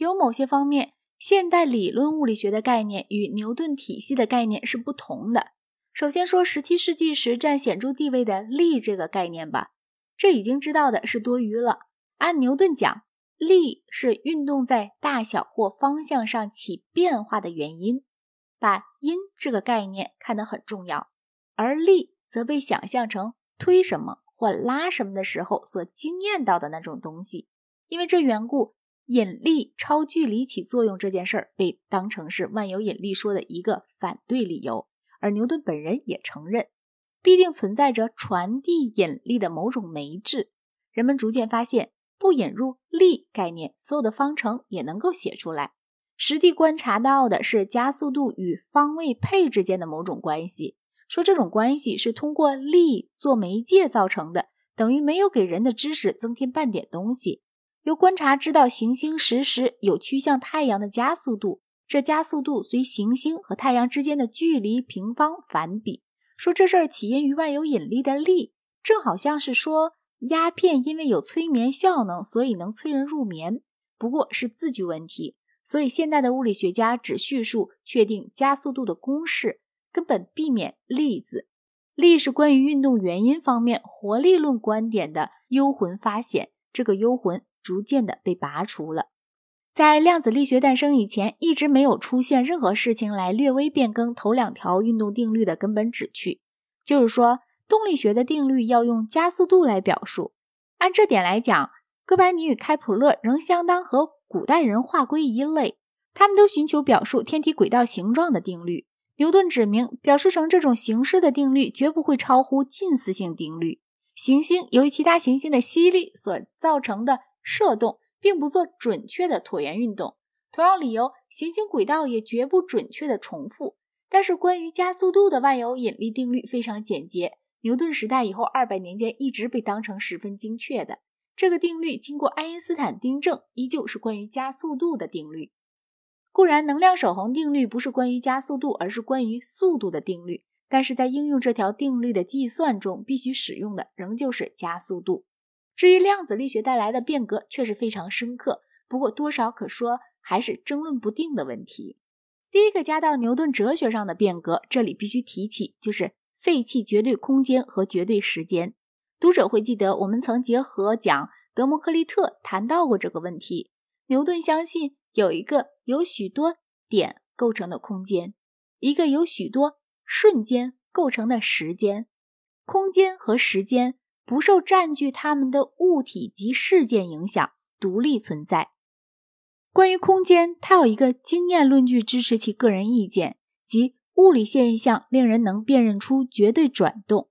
有某些方面，现代理论物理学的概念与牛顿体系的概念是不同的。首先说17世纪时占显著地位的力这个概念吧，这已经知道的是多余了。按牛顿讲，力是运动在大小或方向上起变化的原因，把因这个概念看得很重要，而力则被想象成推什么或拉什么的时候所惊艳到的那种东西。因为这缘故。引力超距离起作用这件事儿被当成是万有引力说的一个反对理由，而牛顿本人也承认，必定存在着传递引力的某种媒质。人们逐渐发现，不引入力概念，所有的方程也能够写出来。实地观察到的是加速度与方位配之间的某种关系，说这种关系是通过力做媒介造成的，等于没有给人的知识增添半点东西。由观察知道行星实时有趋向太阳的加速度，这加速度随行星和太阳之间的距离平方反比。说这事儿起因于万有引力的力，正好像是说鸦片因为有催眠效能，所以能催人入眠。不过是字句问题，所以现代的物理学家只叙述确定加速度的公式，根本避免例子。力是关于运动原因方面活力论观点的幽魂发现，这个幽魂。逐渐的被拔除了。在量子力学诞生以前，一直没有出现任何事情来略微变更头两条运动定律的根本旨趣，就是说，动力学的定律要用加速度来表述。按这点来讲，哥白尼与开普勒仍相当和古代人划归一类，他们都寻求表述天体轨道形状的定律。牛顿指明，表述成这种形式的定律绝不会超乎近似性定律。行星由于其他行星的吸力所造成的。射动并不做准确的椭圆运动，同样理由，行星轨道也绝不准确的重复。但是关于加速度的万有引力定律非常简洁，牛顿时代以后二百年间一直被当成十分精确的。这个定律经过爱因斯坦订正，依旧是关于加速度的定律。固然，能量守恒定律不是关于加速度，而是关于速度的定律。但是在应用这条定律的计算中，必须使用的仍旧是加速度。至于量子力学带来的变革，却是非常深刻，不过多少可说还是争论不定的问题。第一个加到牛顿哲学上的变革，这里必须提起，就是废弃绝对空间和绝对时间。读者会记得，我们曾结合讲德谟克利特谈到过这个问题。牛顿相信有一个由许多点构成的空间，一个由许多瞬间构成的时间，空间和时间。不受占据它们的物体及事件影响，独立存在。关于空间，他有一个经验论据支持其个人意见，即物理现象令人能辨认出绝对转动。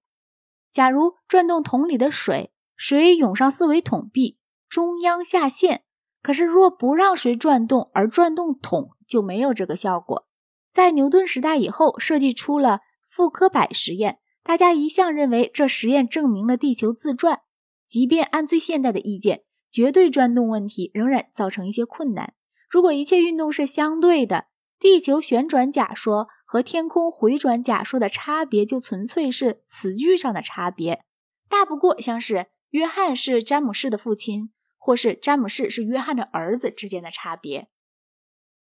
假如转动桶里的水，水涌上四维桶壁，中央下陷；可是若不让水转动，而转动桶，就没有这个效果。在牛顿时代以后，设计出了傅科摆实验。大家一向认为这实验证明了地球自转，即便按最现代的意见，绝对转动问题仍然造成一些困难。如果一切运动是相对的，地球旋转假说和天空回转假说的差别就纯粹是词句上的差别，大不过像是约翰是詹姆士的父亲，或是詹姆士是约翰的儿子之间的差别。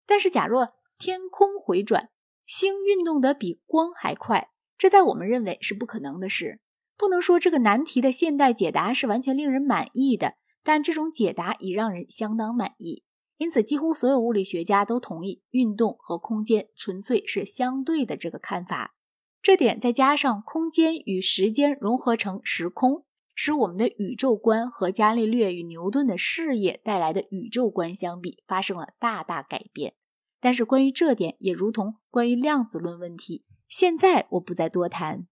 但是，假若天空回转，星运动得比光还快。这在我们认为是不可能的事，不能说这个难题的现代解答是完全令人满意的，但这种解答已让人相当满意。因此，几乎所有物理学家都同意运动和空间纯粹是相对的这个看法。这点再加上空间与时间融合成时空，使我们的宇宙观和伽利略与牛顿的事业带来的宇宙观相比发生了大大改变。但是，关于这点，也如同关于量子论问题。现在我不再多谈。